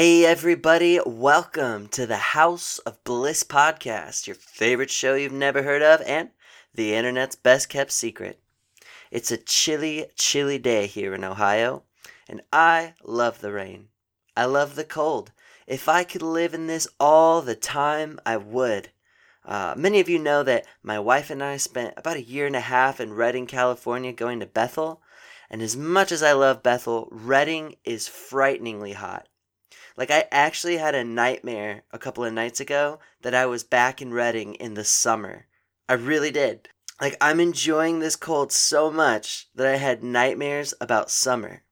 Hey, everybody, welcome to the House of Bliss podcast, your favorite show you've never heard of, and the internet's best kept secret. It's a chilly, chilly day here in Ohio, and I love the rain. I love the cold. If I could live in this all the time, I would. Uh, many of you know that my wife and I spent about a year and a half in Redding, California, going to Bethel. And as much as I love Bethel, Redding is frighteningly hot. Like, I actually had a nightmare a couple of nights ago that I was back in Redding in the summer. I really did. Like, I'm enjoying this cold so much that I had nightmares about summer.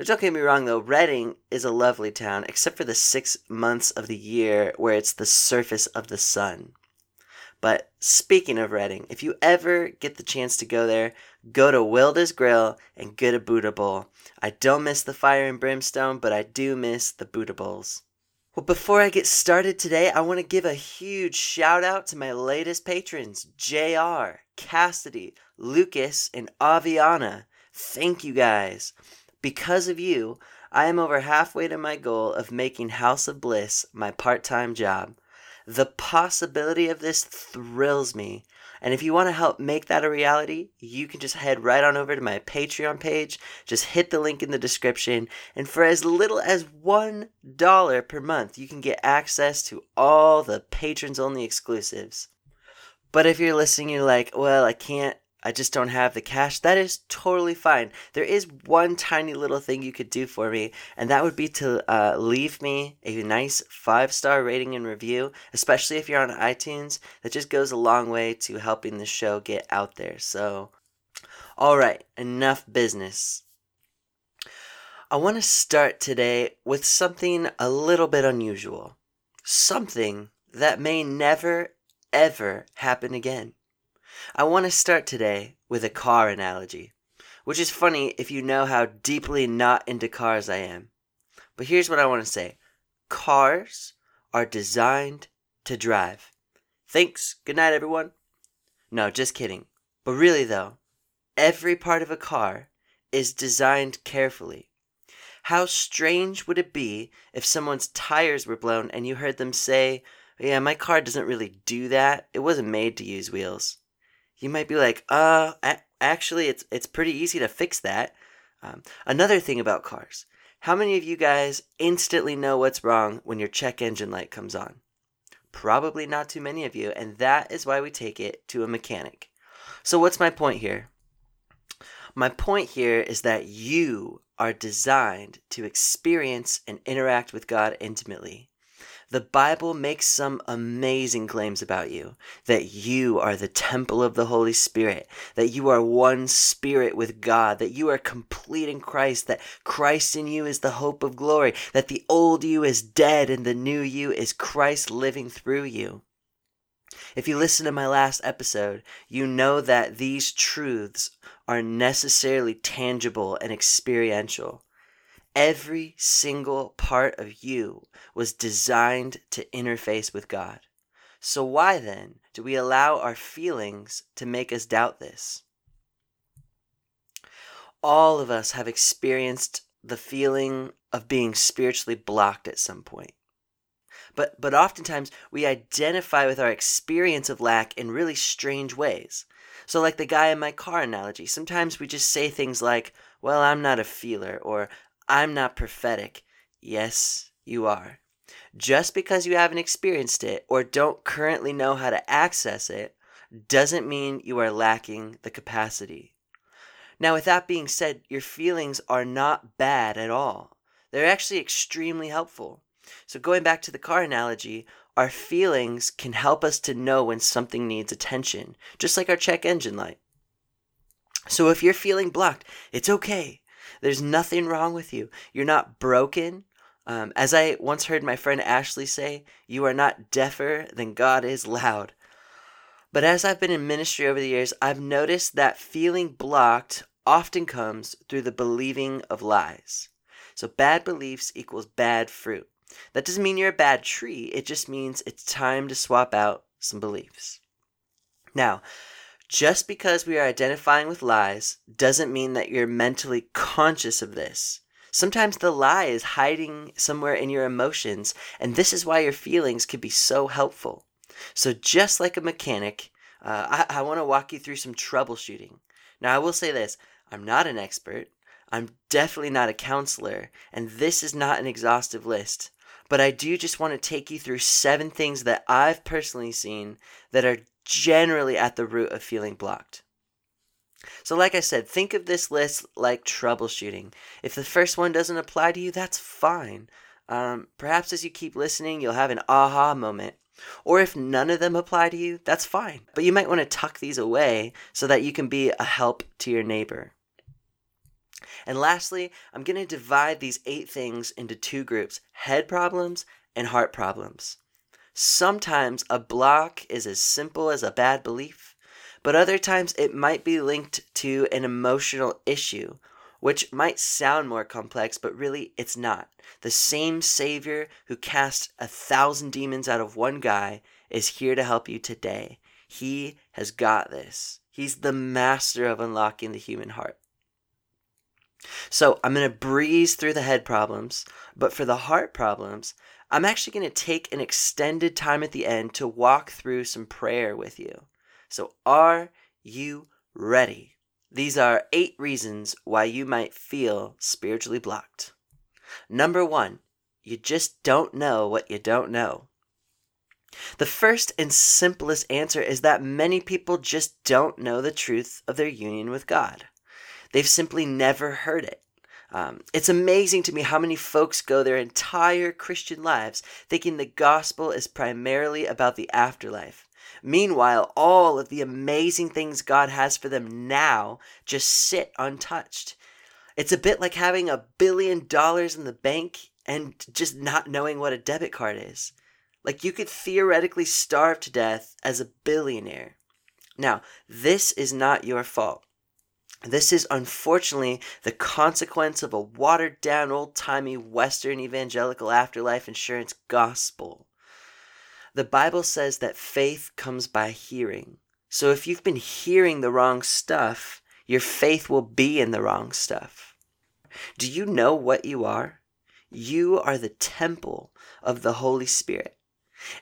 Now, don't get me wrong though, Redding is a lovely town, except for the six months of the year where it's the surface of the sun. But speaking of Redding, if you ever get the chance to go there, go to Wilda's Grill and get a Buddha Bowl. I don't miss the fire and brimstone, but I do miss the Bowls. Well, before I get started today, I want to give a huge shout out to my latest patrons JR, Cassidy, Lucas, and Aviana. Thank you guys. Because of you, I am over halfway to my goal of making House of Bliss my part time job. The possibility of this thrills me. And if you want to help make that a reality, you can just head right on over to my Patreon page. Just hit the link in the description. And for as little as $1 per month, you can get access to all the patrons only exclusives. But if you're listening, you're like, well, I can't I just don't have the cash. That is totally fine. There is one tiny little thing you could do for me, and that would be to uh, leave me a nice five star rating and review, especially if you're on iTunes. That just goes a long way to helping the show get out there. So, all right, enough business. I want to start today with something a little bit unusual. Something that may never, ever happen again. I want to start today with a car analogy, which is funny if you know how deeply not into cars I am. But here's what I want to say cars are designed to drive. Thanks. Good night, everyone. No, just kidding. But really, though, every part of a car is designed carefully. How strange would it be if someone's tires were blown and you heard them say, Yeah, my car doesn't really do that. It wasn't made to use wheels you might be like, uh, actually, it's it's pretty easy to fix that. Um, another thing about cars: how many of you guys instantly know what's wrong when your check engine light comes on? Probably not too many of you, and that is why we take it to a mechanic. So, what's my point here? My point here is that you are designed to experience and interact with God intimately. The Bible makes some amazing claims about you that you are the temple of the Holy Spirit, that you are one spirit with God, that you are complete in Christ, that Christ in you is the hope of glory, that the old you is dead and the new you is Christ living through you. If you listen to my last episode, you know that these truths are necessarily tangible and experiential. Every single part of you was designed to interface with God. So, why then do we allow our feelings to make us doubt this? All of us have experienced the feeling of being spiritually blocked at some point. But, but oftentimes we identify with our experience of lack in really strange ways. So, like the guy in my car analogy, sometimes we just say things like, Well, I'm not a feeler, or I'm not prophetic. Yes, you are. Just because you haven't experienced it or don't currently know how to access it doesn't mean you are lacking the capacity. Now, with that being said, your feelings are not bad at all. They're actually extremely helpful. So, going back to the car analogy, our feelings can help us to know when something needs attention, just like our check engine light. So, if you're feeling blocked, it's okay. There's nothing wrong with you. You're not broken. Um, as I once heard my friend Ashley say, you are not deafer than God is loud. But as I've been in ministry over the years, I've noticed that feeling blocked often comes through the believing of lies. So bad beliefs equals bad fruit. That doesn't mean you're a bad tree, it just means it's time to swap out some beliefs. Now, just because we are identifying with lies doesn't mean that you're mentally conscious of this. Sometimes the lie is hiding somewhere in your emotions, and this is why your feelings can be so helpful. So, just like a mechanic, uh, I, I want to walk you through some troubleshooting. Now, I will say this I'm not an expert, I'm definitely not a counselor, and this is not an exhaustive list. But I do just want to take you through seven things that I've personally seen that are generally at the root of feeling blocked. So, like I said, think of this list like troubleshooting. If the first one doesn't apply to you, that's fine. Um, perhaps as you keep listening, you'll have an aha moment. Or if none of them apply to you, that's fine. But you might want to tuck these away so that you can be a help to your neighbor. And lastly, I'm going to divide these eight things into two groups head problems and heart problems. Sometimes a block is as simple as a bad belief, but other times it might be linked to an emotional issue, which might sound more complex, but really it's not. The same Savior who cast a thousand demons out of one guy is here to help you today. He has got this. He's the master of unlocking the human heart. So I'm going to breeze through the head problems, but for the heart problems, I'm actually going to take an extended time at the end to walk through some prayer with you. So, are you ready? These are eight reasons why you might feel spiritually blocked. Number one, you just don't know what you don't know. The first and simplest answer is that many people just don't know the truth of their union with God. They've simply never heard it. Um, it's amazing to me how many folks go their entire Christian lives thinking the gospel is primarily about the afterlife. Meanwhile, all of the amazing things God has for them now just sit untouched. It's a bit like having a billion dollars in the bank and just not knowing what a debit card is. Like you could theoretically starve to death as a billionaire. Now, this is not your fault. This is unfortunately the consequence of a watered down, old timey Western evangelical afterlife insurance gospel. The Bible says that faith comes by hearing. So if you've been hearing the wrong stuff, your faith will be in the wrong stuff. Do you know what you are? You are the temple of the Holy Spirit.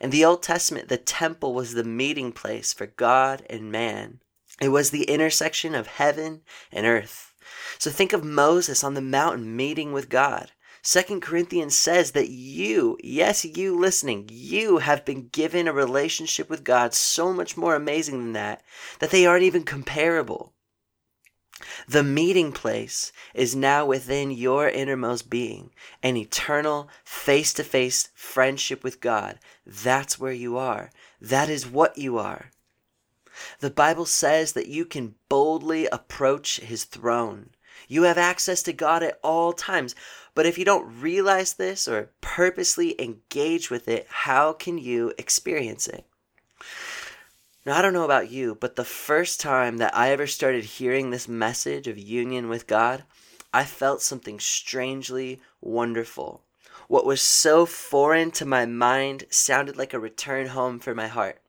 In the Old Testament, the temple was the meeting place for God and man. It was the intersection of heaven and earth. So think of Moses on the mountain meeting with God. Second Corinthians says that you, yes, you listening, you have been given a relationship with God so much more amazing than that, that they aren't even comparable. The meeting place is now within your innermost being, an eternal, face to face friendship with God. That's where you are. That is what you are. The Bible says that you can boldly approach his throne. You have access to God at all times. But if you don't realize this or purposely engage with it, how can you experience it? Now, I don't know about you, but the first time that I ever started hearing this message of union with God, I felt something strangely wonderful. What was so foreign to my mind sounded like a return home for my heart.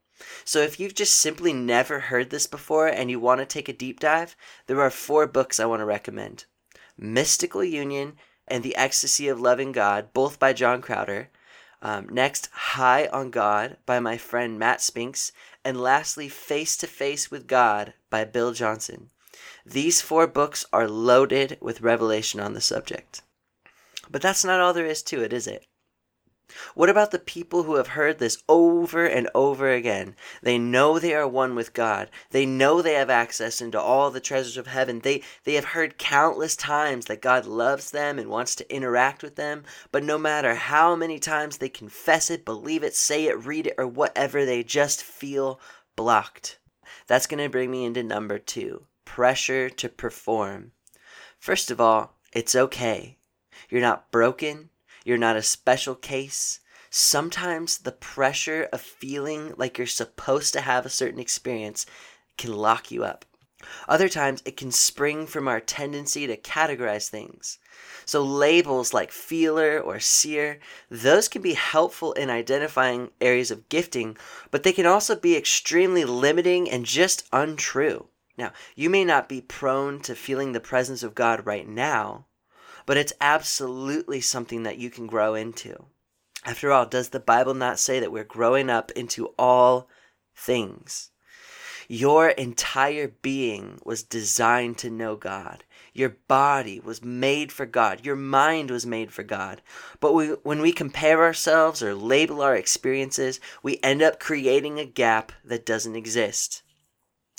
So if you've just simply never heard this before and you want to take a deep dive, there are four books I want to recommend Mystical Union and The Ecstasy of Loving God, both by John Crowder. Um, next, High on God by my friend Matt Spinks. And lastly, Face to Face with God by Bill Johnson. These four books are loaded with revelation on the subject. But that's not all there is to it, is it? What about the people who have heard this over and over again? They know they are one with God. They know they have access into all the treasures of heaven. They, they have heard countless times that God loves them and wants to interact with them. But no matter how many times they confess it, believe it, say it, read it, or whatever, they just feel blocked. That's going to bring me into number two pressure to perform. First of all, it's okay. You're not broken. You're not a special case. Sometimes the pressure of feeling like you're supposed to have a certain experience can lock you up. Other times, it can spring from our tendency to categorize things. So, labels like feeler or seer, those can be helpful in identifying areas of gifting, but they can also be extremely limiting and just untrue. Now, you may not be prone to feeling the presence of God right now, but it's absolutely something that you can grow into. After all, does the Bible not say that we're growing up into all things? Your entire being was designed to know God. Your body was made for God. Your mind was made for God. But we, when we compare ourselves or label our experiences, we end up creating a gap that doesn't exist.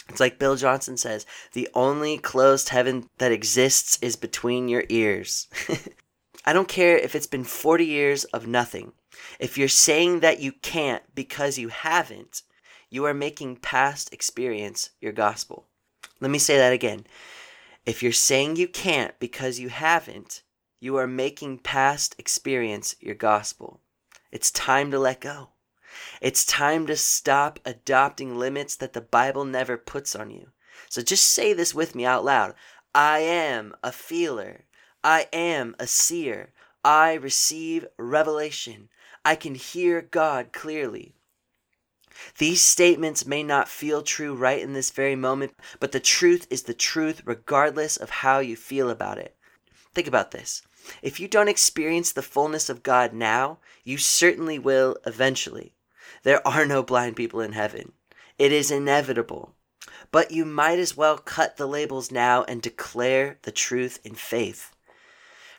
It's like Bill Johnson says the only closed heaven that exists is between your ears. I don't care if it's been 40 years of nothing. If you're saying that you can't because you haven't, you are making past experience your gospel. Let me say that again. If you're saying you can't because you haven't, you are making past experience your gospel. It's time to let go. It's time to stop adopting limits that the Bible never puts on you. So just say this with me out loud I am a feeler. I am a seer. I receive revelation. I can hear God clearly. These statements may not feel true right in this very moment, but the truth is the truth regardless of how you feel about it. Think about this. If you don't experience the fullness of God now, you certainly will eventually. There are no blind people in heaven. It is inevitable. But you might as well cut the labels now and declare the truth in faith.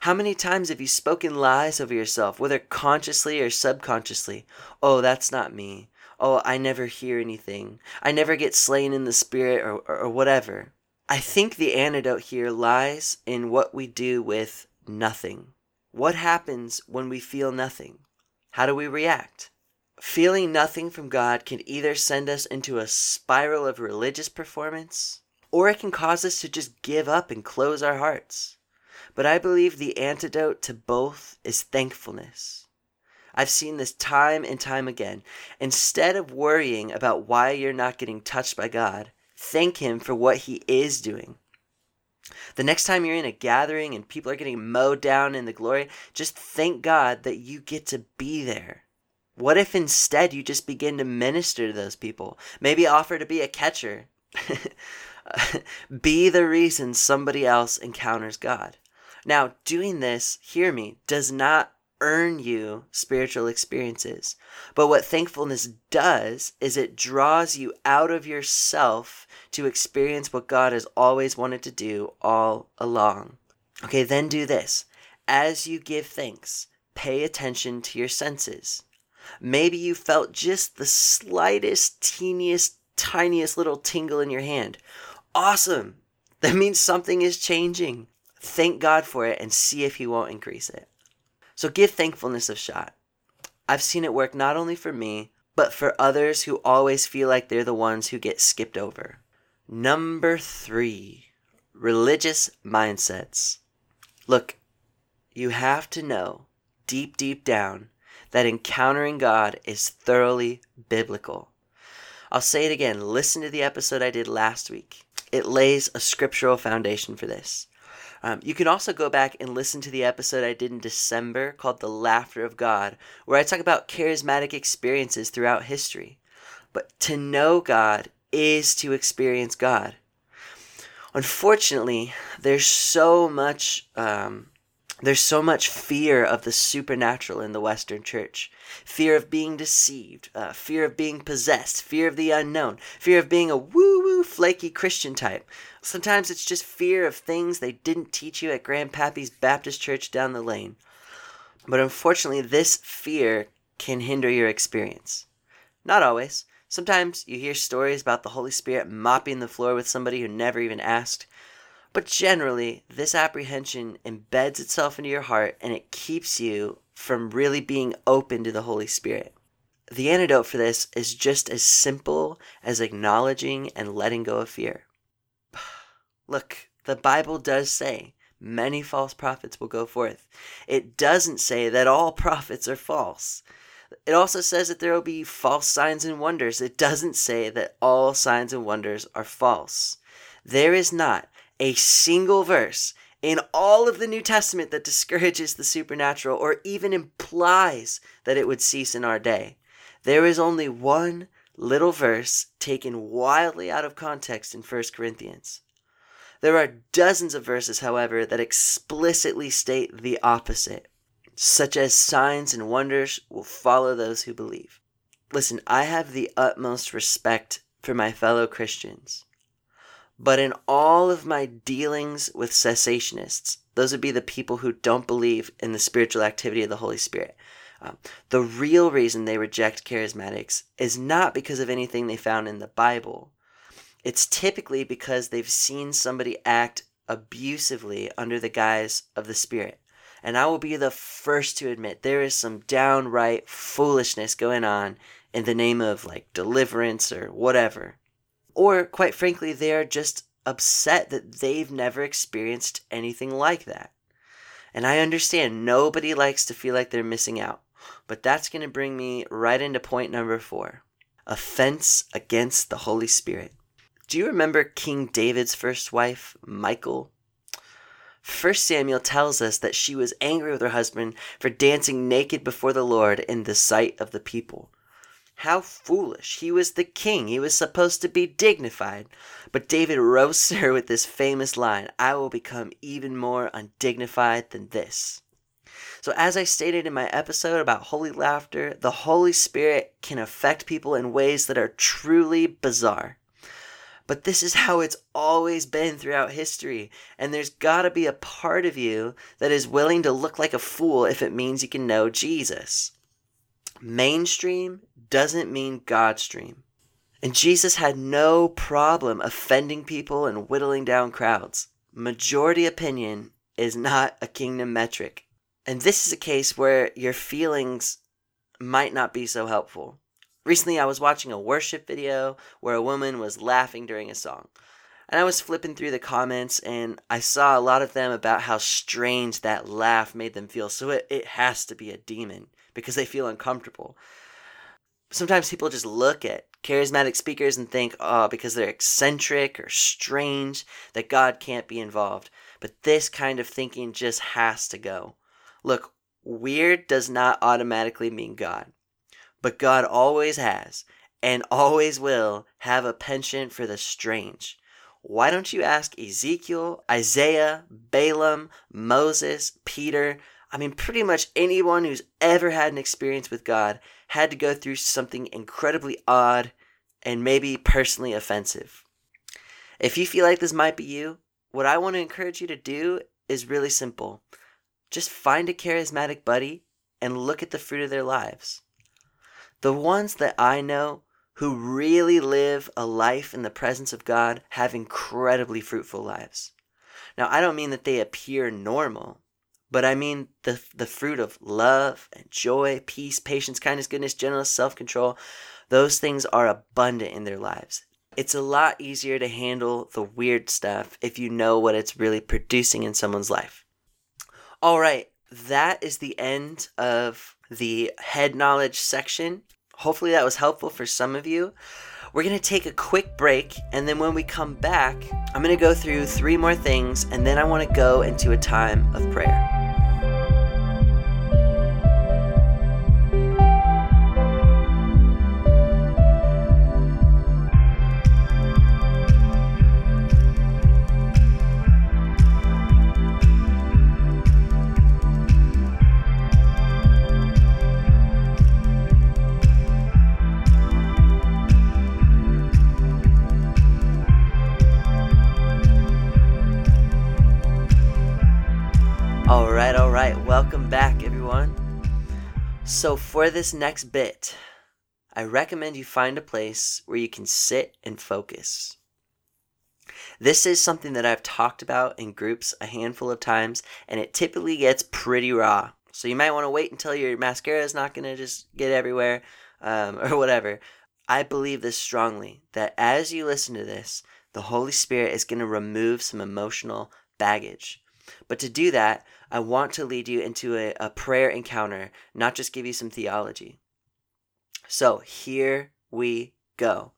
How many times have you spoken lies over yourself, whether consciously or subconsciously? Oh, that's not me oh, I never hear anything. I never get slain in the spirit or, or, or whatever. I think the antidote here lies in what we do with nothing. What happens when we feel nothing? How do we react? Feeling nothing from God can either send us into a spiral of religious performance, or it can cause us to just give up and close our hearts. But I believe the antidote to both is thankfulness. I've seen this time and time again. Instead of worrying about why you're not getting touched by God, thank Him for what He is doing. The next time you're in a gathering and people are getting mowed down in the glory, just thank God that you get to be there. What if instead you just begin to minister to those people? Maybe offer to be a catcher. be the reason somebody else encounters God. Now, doing this, hear me, does not earn you spiritual experiences. But what thankfulness does is it draws you out of yourself to experience what God has always wanted to do all along. Okay, then do this. As you give thanks, pay attention to your senses. Maybe you felt just the slightest, teeniest, tiniest little tingle in your hand. Awesome! That means something is changing. Thank God for it and see if He won't increase it. So give thankfulness a shot. I've seen it work not only for me, but for others who always feel like they're the ones who get skipped over. Number three, religious mindsets. Look, you have to know deep, deep down that encountering God is thoroughly biblical. I'll say it again. Listen to the episode I did last week. It lays a scriptural foundation for this. Um, you can also go back and listen to the episode I did in December called The Laughter of God, where I talk about charismatic experiences throughout history. But to know God is to experience God. Unfortunately, there's so much um, there's so much fear of the supernatural in the Western church. Fear of being deceived, uh, fear of being possessed, fear of the unknown, fear of being a woo woo flaky Christian type. Sometimes it's just fear of things they didn't teach you at Grandpappy's Baptist Church down the lane. But unfortunately, this fear can hinder your experience. Not always. Sometimes you hear stories about the Holy Spirit mopping the floor with somebody who never even asked. But generally, this apprehension embeds itself into your heart and it keeps you from really being open to the Holy Spirit. The antidote for this is just as simple as acknowledging and letting go of fear. Look, the Bible does say many false prophets will go forth. It doesn't say that all prophets are false. It also says that there will be false signs and wonders. It doesn't say that all signs and wonders are false. There is not a single verse in all of the New Testament that discourages the supernatural or even implies that it would cease in our day. There is only one little verse taken wildly out of context in 1 Corinthians. There are dozens of verses, however, that explicitly state the opposite, such as signs and wonders will follow those who believe. Listen, I have the utmost respect for my fellow Christians. But in all of my dealings with cessationists, those would be the people who don't believe in the spiritual activity of the Holy Spirit. Um, the real reason they reject charismatics is not because of anything they found in the Bible. It's typically because they've seen somebody act abusively under the guise of the Spirit. And I will be the first to admit there is some downright foolishness going on in the name of like deliverance or whatever. Or, quite frankly, they are just upset that they've never experienced anything like that. And I understand nobody likes to feel like they're missing out. But that's going to bring me right into point number four offense against the Holy Spirit. Do you remember King David's first wife, Michal? First Samuel tells us that she was angry with her husband for dancing naked before the Lord in the sight of the people. How foolish. He was the king. He was supposed to be dignified. But David roasts her with this famous line I will become even more undignified than this. So, as I stated in my episode about holy laughter, the Holy Spirit can affect people in ways that are truly bizarre. But this is how it's always been throughout history, and there's gotta be a part of you that is willing to look like a fool if it means you can know Jesus. Mainstream doesn't mean Godstream. And Jesus had no problem offending people and whittling down crowds. Majority opinion is not a kingdom metric. And this is a case where your feelings might not be so helpful. Recently, I was watching a worship video where a woman was laughing during a song. And I was flipping through the comments and I saw a lot of them about how strange that laugh made them feel. So it, it has to be a demon because they feel uncomfortable. Sometimes people just look at charismatic speakers and think, oh, because they're eccentric or strange, that God can't be involved. But this kind of thinking just has to go. Look, weird does not automatically mean God, but God always has and always will have a penchant for the strange. Why don't you ask Ezekiel, Isaiah, Balaam, Moses, Peter? I mean, pretty much anyone who's ever had an experience with God had to go through something incredibly odd and maybe personally offensive. If you feel like this might be you, what I want to encourage you to do is really simple. Just find a charismatic buddy and look at the fruit of their lives. The ones that I know who really live a life in the presence of God have incredibly fruitful lives. Now, I don't mean that they appear normal, but I mean the, the fruit of love and joy, peace, patience, kindness, goodness, gentleness, self control. Those things are abundant in their lives. It's a lot easier to handle the weird stuff if you know what it's really producing in someone's life. All right, that is the end of the head knowledge section. Hopefully, that was helpful for some of you. We're going to take a quick break, and then when we come back, I'm going to go through three more things, and then I want to go into a time of prayer. So, for this next bit, I recommend you find a place where you can sit and focus. This is something that I've talked about in groups a handful of times, and it typically gets pretty raw. So, you might want to wait until your mascara is not going to just get everywhere um, or whatever. I believe this strongly that as you listen to this, the Holy Spirit is going to remove some emotional baggage. But to do that, I want to lead you into a, a prayer encounter, not just give you some theology. So here we go.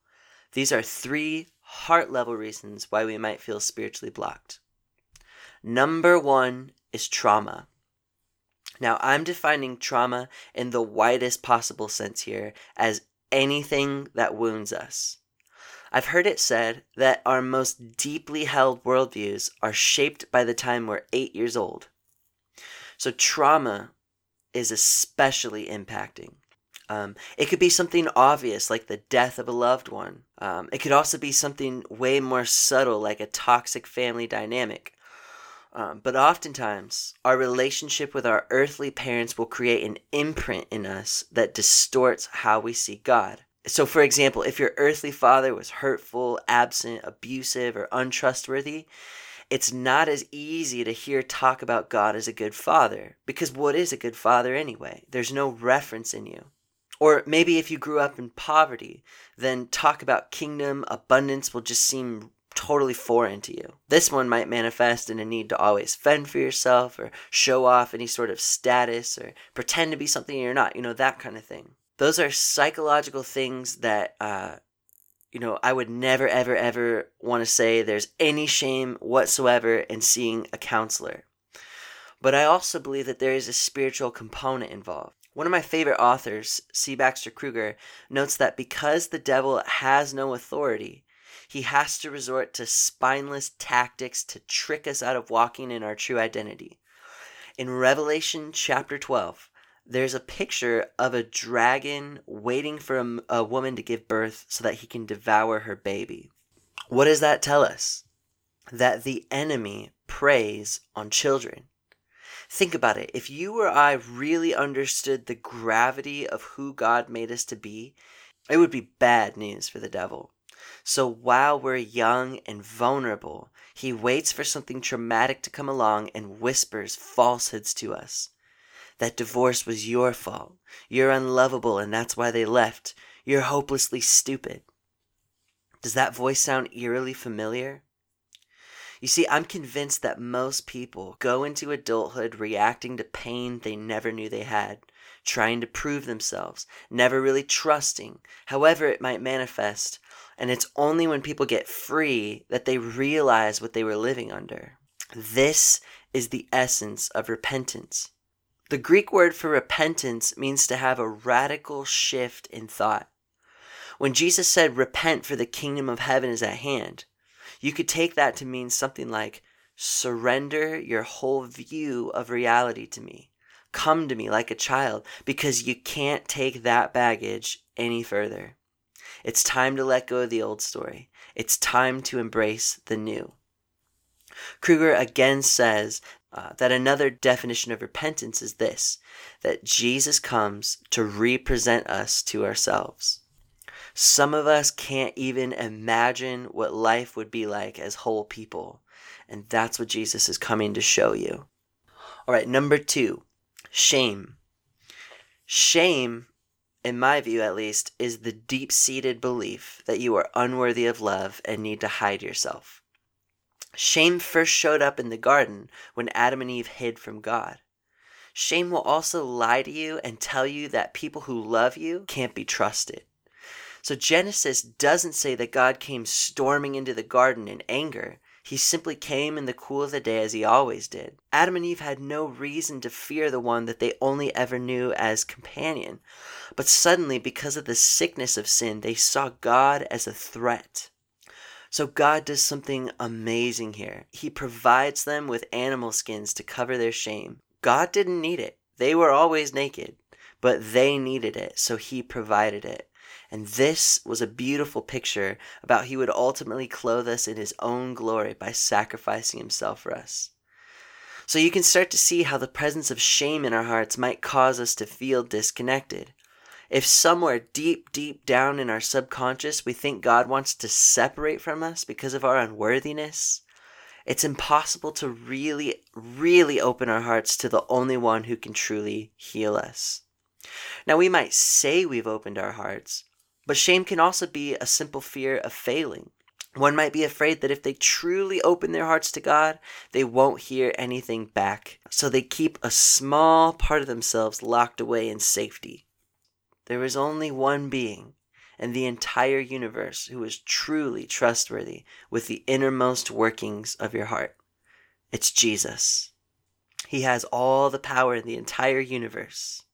These are three heart level reasons why we might feel spiritually blocked. Number one is trauma. Now, I'm defining trauma in the widest possible sense here as anything that wounds us. I've heard it said that our most deeply held worldviews are shaped by the time we're eight years old. So trauma is especially impacting. Um, it could be something obvious like the death of a loved one. Um, it could also be something way more subtle like a toxic family dynamic. Um, but oftentimes, our relationship with our earthly parents will create an imprint in us that distorts how we see God. So, for example, if your earthly father was hurtful, absent, abusive, or untrustworthy, it's not as easy to hear talk about God as a good father. Because what is a good father anyway? There's no reference in you. Or maybe if you grew up in poverty, then talk about kingdom, abundance will just seem totally foreign to you. This one might manifest in a need to always fend for yourself or show off any sort of status or pretend to be something you're not, you know, that kind of thing. Those are psychological things that, uh, you know, I would never, ever, ever want to say there's any shame whatsoever in seeing a counselor. But I also believe that there is a spiritual component involved. One of my favorite authors, C. Baxter Kruger, notes that because the devil has no authority, he has to resort to spineless tactics to trick us out of walking in our true identity. In Revelation chapter 12, there's a picture of a dragon waiting for a, a, woman to give birth so that he can devour her baby. What does that tell us? That the enemy preys on children. Think about it. If you or I really understood the gravity of who God made us to be, it would be bad news for the devil. So while we're young and vulnerable, he waits for something traumatic to come along and whispers falsehoods to us. That divorce was your fault. You're unlovable and that's why they left. You're hopelessly stupid. Does that voice sound eerily familiar? You see, I'm convinced that most people go into adulthood reacting to pain they never knew they had, trying to prove themselves, never really trusting, however it might manifest, and it's only when people get free that they realize what they were living under. This is the essence of repentance. The Greek word for repentance means to have a radical shift in thought. When Jesus said, Repent, for the kingdom of heaven is at hand, you could take that to mean something like, Surrender your whole view of reality to me. Come to me like a child, because you can't take that baggage any further. It's time to let go of the old story. It's time to embrace the new. Kruger again says uh, that another definition of repentance is this that Jesus comes to represent us to ourselves. Some of us can't even imagine what life would be like as whole people, and that's what Jesus is coming to show you. All right, number two, shame. Shame in my view at least, is the deep seated belief that you are unworthy of love and need to hide yourself. Shame first showed up in the garden when Adam and Eve hid from God. Shame will also lie to you and tell you that people who love you can't be trusted. So Genesis doesn't say that God came storming into the garden in anger. He simply came in the cool of the day as he always did. Adam and Eve had no reason to fear the one that they only ever knew as companion. But suddenly, because of the sickness of sin, they saw God as a threat. So God does something amazing here. He provides them with animal skins to cover their shame. God didn't need it. They were always naked, but they needed it, so he provided it. And this was a beautiful picture about he would ultimately clothe us in his own glory by sacrificing himself for us. So you can start to see how the presence of shame in our hearts might cause us to feel disconnected. If somewhere deep, deep down in our subconscious we think God wants to separate from us because of our unworthiness, it's impossible to really, really open our hearts to the only one who can truly heal us. Now, we might say we've opened our hearts, but shame can also be a simple fear of failing. One might be afraid that if they truly open their hearts to God, they won't hear anything back. So they keep a small part of themselves locked away in safety. There is only one being in the entire universe who is truly trustworthy with the innermost workings of your heart. It's Jesus. He has all the power in the entire universe,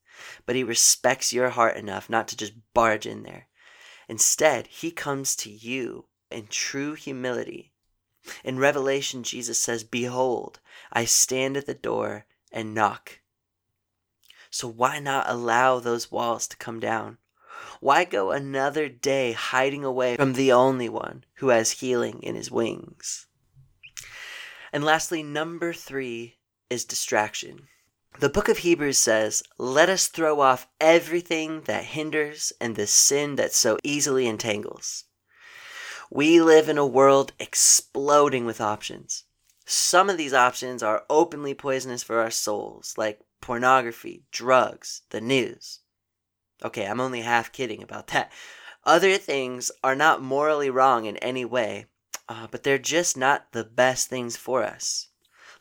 but he respects your heart enough not to just barge in there Instead, he comes to you in true humility. In Revelation, Jesus says, Behold, I stand at the door and knock. So why not allow those walls to come down? Why go another day hiding away from the only one who has healing in his wings? And lastly, number three is distraction. The book of Hebrews says, Let us throw off everything that hinders and the sin that so easily entangles. We live in a world exploding with options. Some of these options are openly poisonous for our souls, like pornography, drugs, the news. Okay, I'm only half kidding about that. Other things are not morally wrong in any way, uh, but they're just not the best things for us.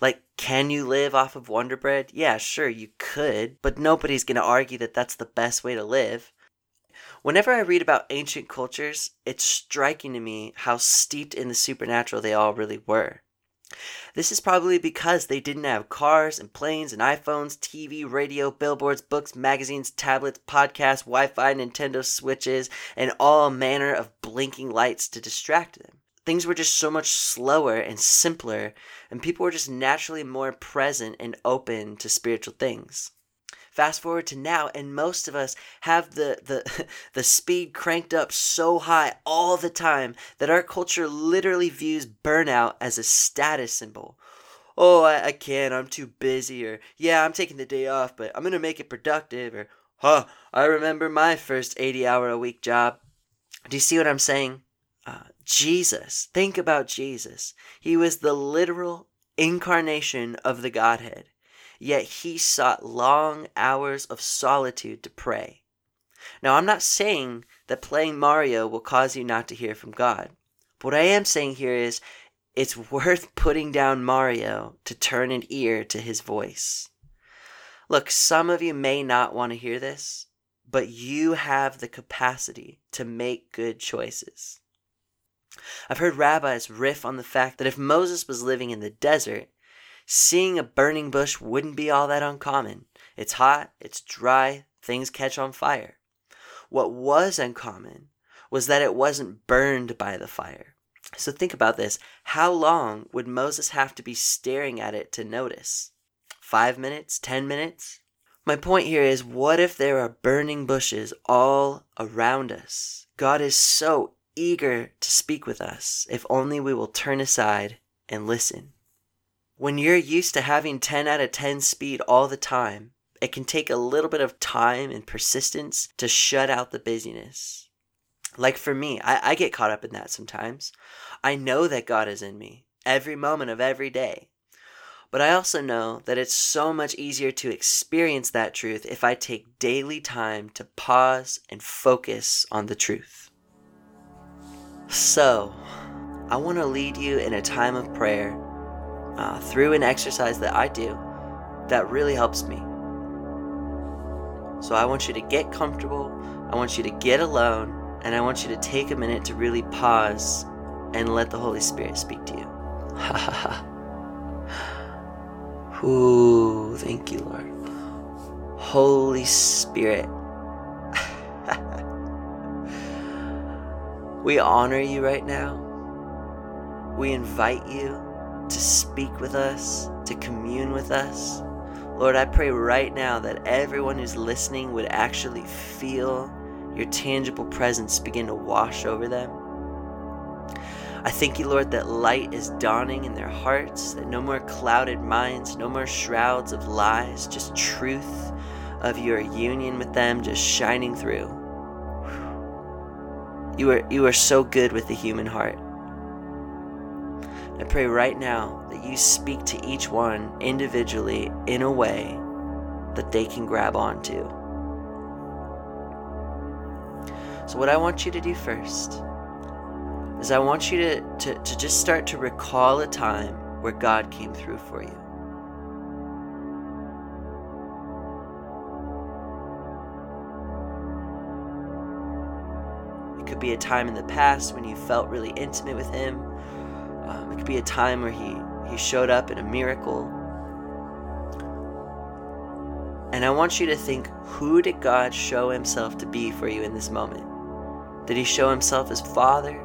Like, can you live off of Wonder Bread? Yeah, sure, you could, but nobody's going to argue that that's the best way to live. Whenever I read about ancient cultures, it's striking to me how steeped in the supernatural they all really were. This is probably because they didn't have cars and planes and iPhones, TV, radio, billboards, books, magazines, tablets, podcasts, Wi Fi, Nintendo Switches, and all manner of blinking lights to distract them things were just so much slower and simpler, and people were just naturally more present and open to spiritual things. Fast forward to now, and most of us have the, the, the speed cranked up so high all the time that our culture literally views burnout as a status symbol. Oh, I, I can't, I'm too busy, or yeah, I'm taking the day off, but I'm gonna make it productive, or huh, I remember my first 80 hour a week job. Do you see what I'm saying? Uh, Jesus, think about Jesus. He was the literal incarnation of the Godhead, yet he sought long hours of solitude to pray. Now, I'm not saying that playing Mario will cause you not to hear from God. But what I am saying here is it's worth putting down Mario to turn an ear to his voice. Look, some of you may not want to hear this, but you have the capacity to make good choices. I've heard rabbis riff on the fact that if Moses was living in the desert, seeing a burning bush wouldn't be all that uncommon. It's hot, it's dry, things catch on fire. What was uncommon was that it wasn't burned by the fire. So think about this. How long would Moses have to be staring at it to notice? Five minutes? Ten minutes? My point here is what if there are burning bushes all around us? God is so eager to speak with us if only we will turn aside and listen. When you're used to having 10 out of 10 speed all the time, it can take a little bit of time and persistence to shut out the busyness. Like for me, I, I get caught up in that sometimes. I know that God is in me every moment of every day. But I also know that it's so much easier to experience that truth if I take daily time to pause and focus on the truth. So, I want to lead you in a time of prayer uh, through an exercise that I do that really helps me. So, I want you to get comfortable, I want you to get alone, and I want you to take a minute to really pause and let the Holy Spirit speak to you. Ha ha ha. Ooh, thank you, Lord. Holy Spirit. We honor you right now. We invite you to speak with us, to commune with us. Lord, I pray right now that everyone who's listening would actually feel your tangible presence begin to wash over them. I thank you, Lord, that light is dawning in their hearts, that no more clouded minds, no more shrouds of lies, just truth of your union with them just shining through. You are, you are so good with the human heart. I pray right now that you speak to each one individually in a way that they can grab onto. So, what I want you to do first is I want you to, to, to just start to recall a time where God came through for you. It could be a time in the past when you felt really intimate with Him. Um, it could be a time where He, he showed up in a miracle. And I want you to think who did God show Himself to be for you in this moment? Did he show himself as father,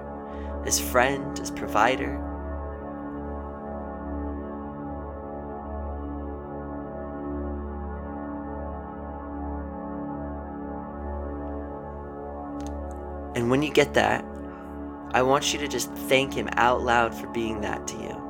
as friend, as provider? And when you get that, I want you to just thank him out loud for being that to you.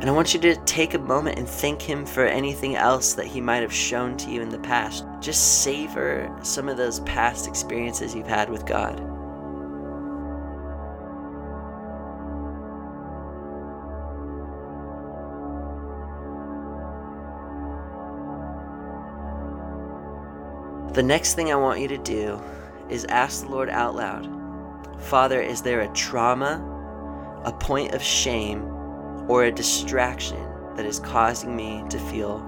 And I want you to take a moment and thank Him for anything else that He might have shown to you in the past. Just savor some of those past experiences you've had with God. The next thing I want you to do is ask the Lord out loud Father, is there a trauma, a point of shame, or a distraction that is causing me to feel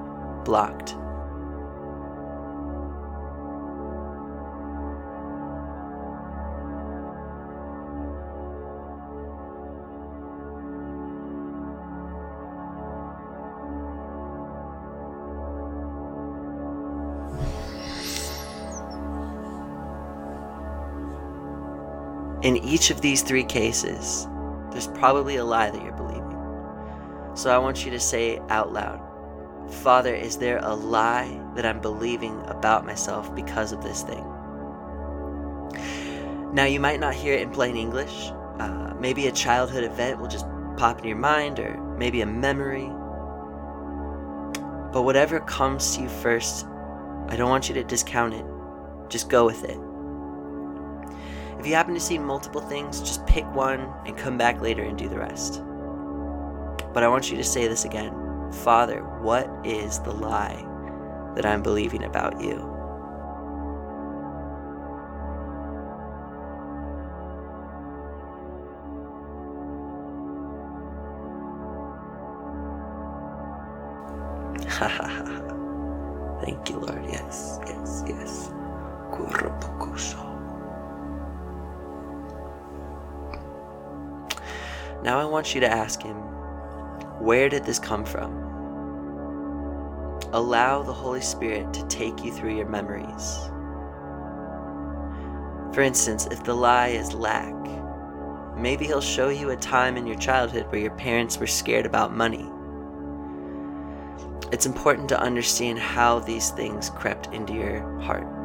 blocked? Each of these three cases, there's probably a lie that you're believing. So I want you to say out loud Father, is there a lie that I'm believing about myself because of this thing? Now, you might not hear it in plain English. Uh, maybe a childhood event will just pop in your mind, or maybe a memory. But whatever comes to you first, I don't want you to discount it. Just go with it. If you happen to see multiple things, just pick one and come back later and do the rest. But I want you to say this again Father, what is the lie that I'm believing about you? Thank you, Lord. Yes. Now I want you to ask Him, where did this come from? Allow the Holy Spirit to take you through your memories. For instance, if the lie is lack, maybe He'll show you a time in your childhood where your parents were scared about money. It's important to understand how these things crept into your heart.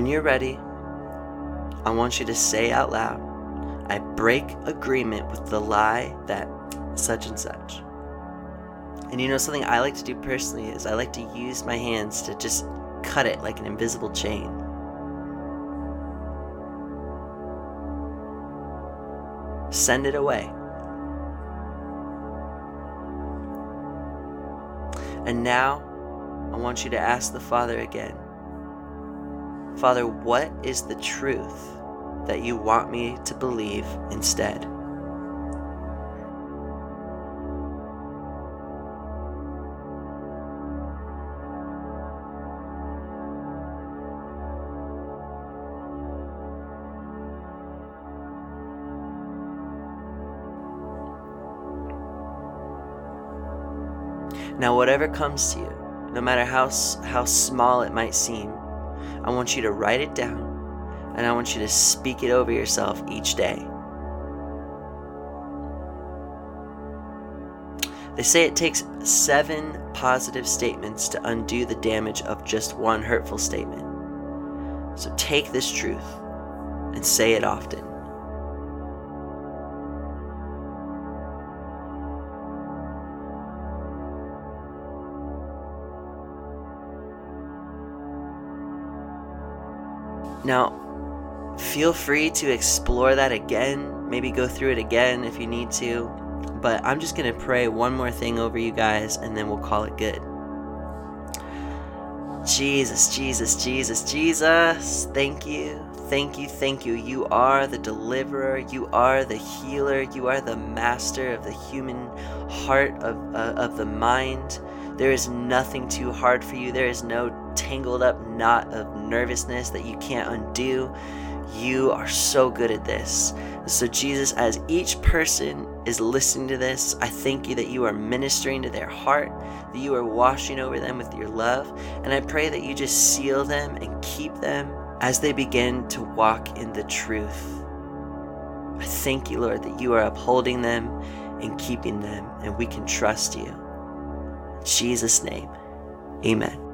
When you're ready, I want you to say out loud, I break agreement with the lie that such and such. And you know, something I like to do personally is I like to use my hands to just cut it like an invisible chain. Send it away. And now, I want you to ask the Father again Father, what is the truth that you want me to believe instead? Now, whatever comes to you, no matter how, how small it might seem, I want you to write it down and I want you to speak it over yourself each day. They say it takes seven positive statements to undo the damage of just one hurtful statement. So take this truth and say it often. Now, feel free to explore that again, maybe go through it again if you need to. But I'm just going to pray one more thing over you guys and then we'll call it good. Jesus, Jesus, Jesus, Jesus. Thank you. Thank you, thank you. You are the deliverer. You are the healer. You are the master of the human heart, of, uh, of the mind. There is nothing too hard for you. There is no tangled up knot of nervousness that you can't undo. You are so good at this. So, Jesus, as each person is listening to this, I thank you that you are ministering to their heart, that you are washing over them with your love. And I pray that you just seal them and keep them as they begin to walk in the truth. I thank you, Lord, that you are upholding them and keeping them, and we can trust you. In Jesus' name, amen.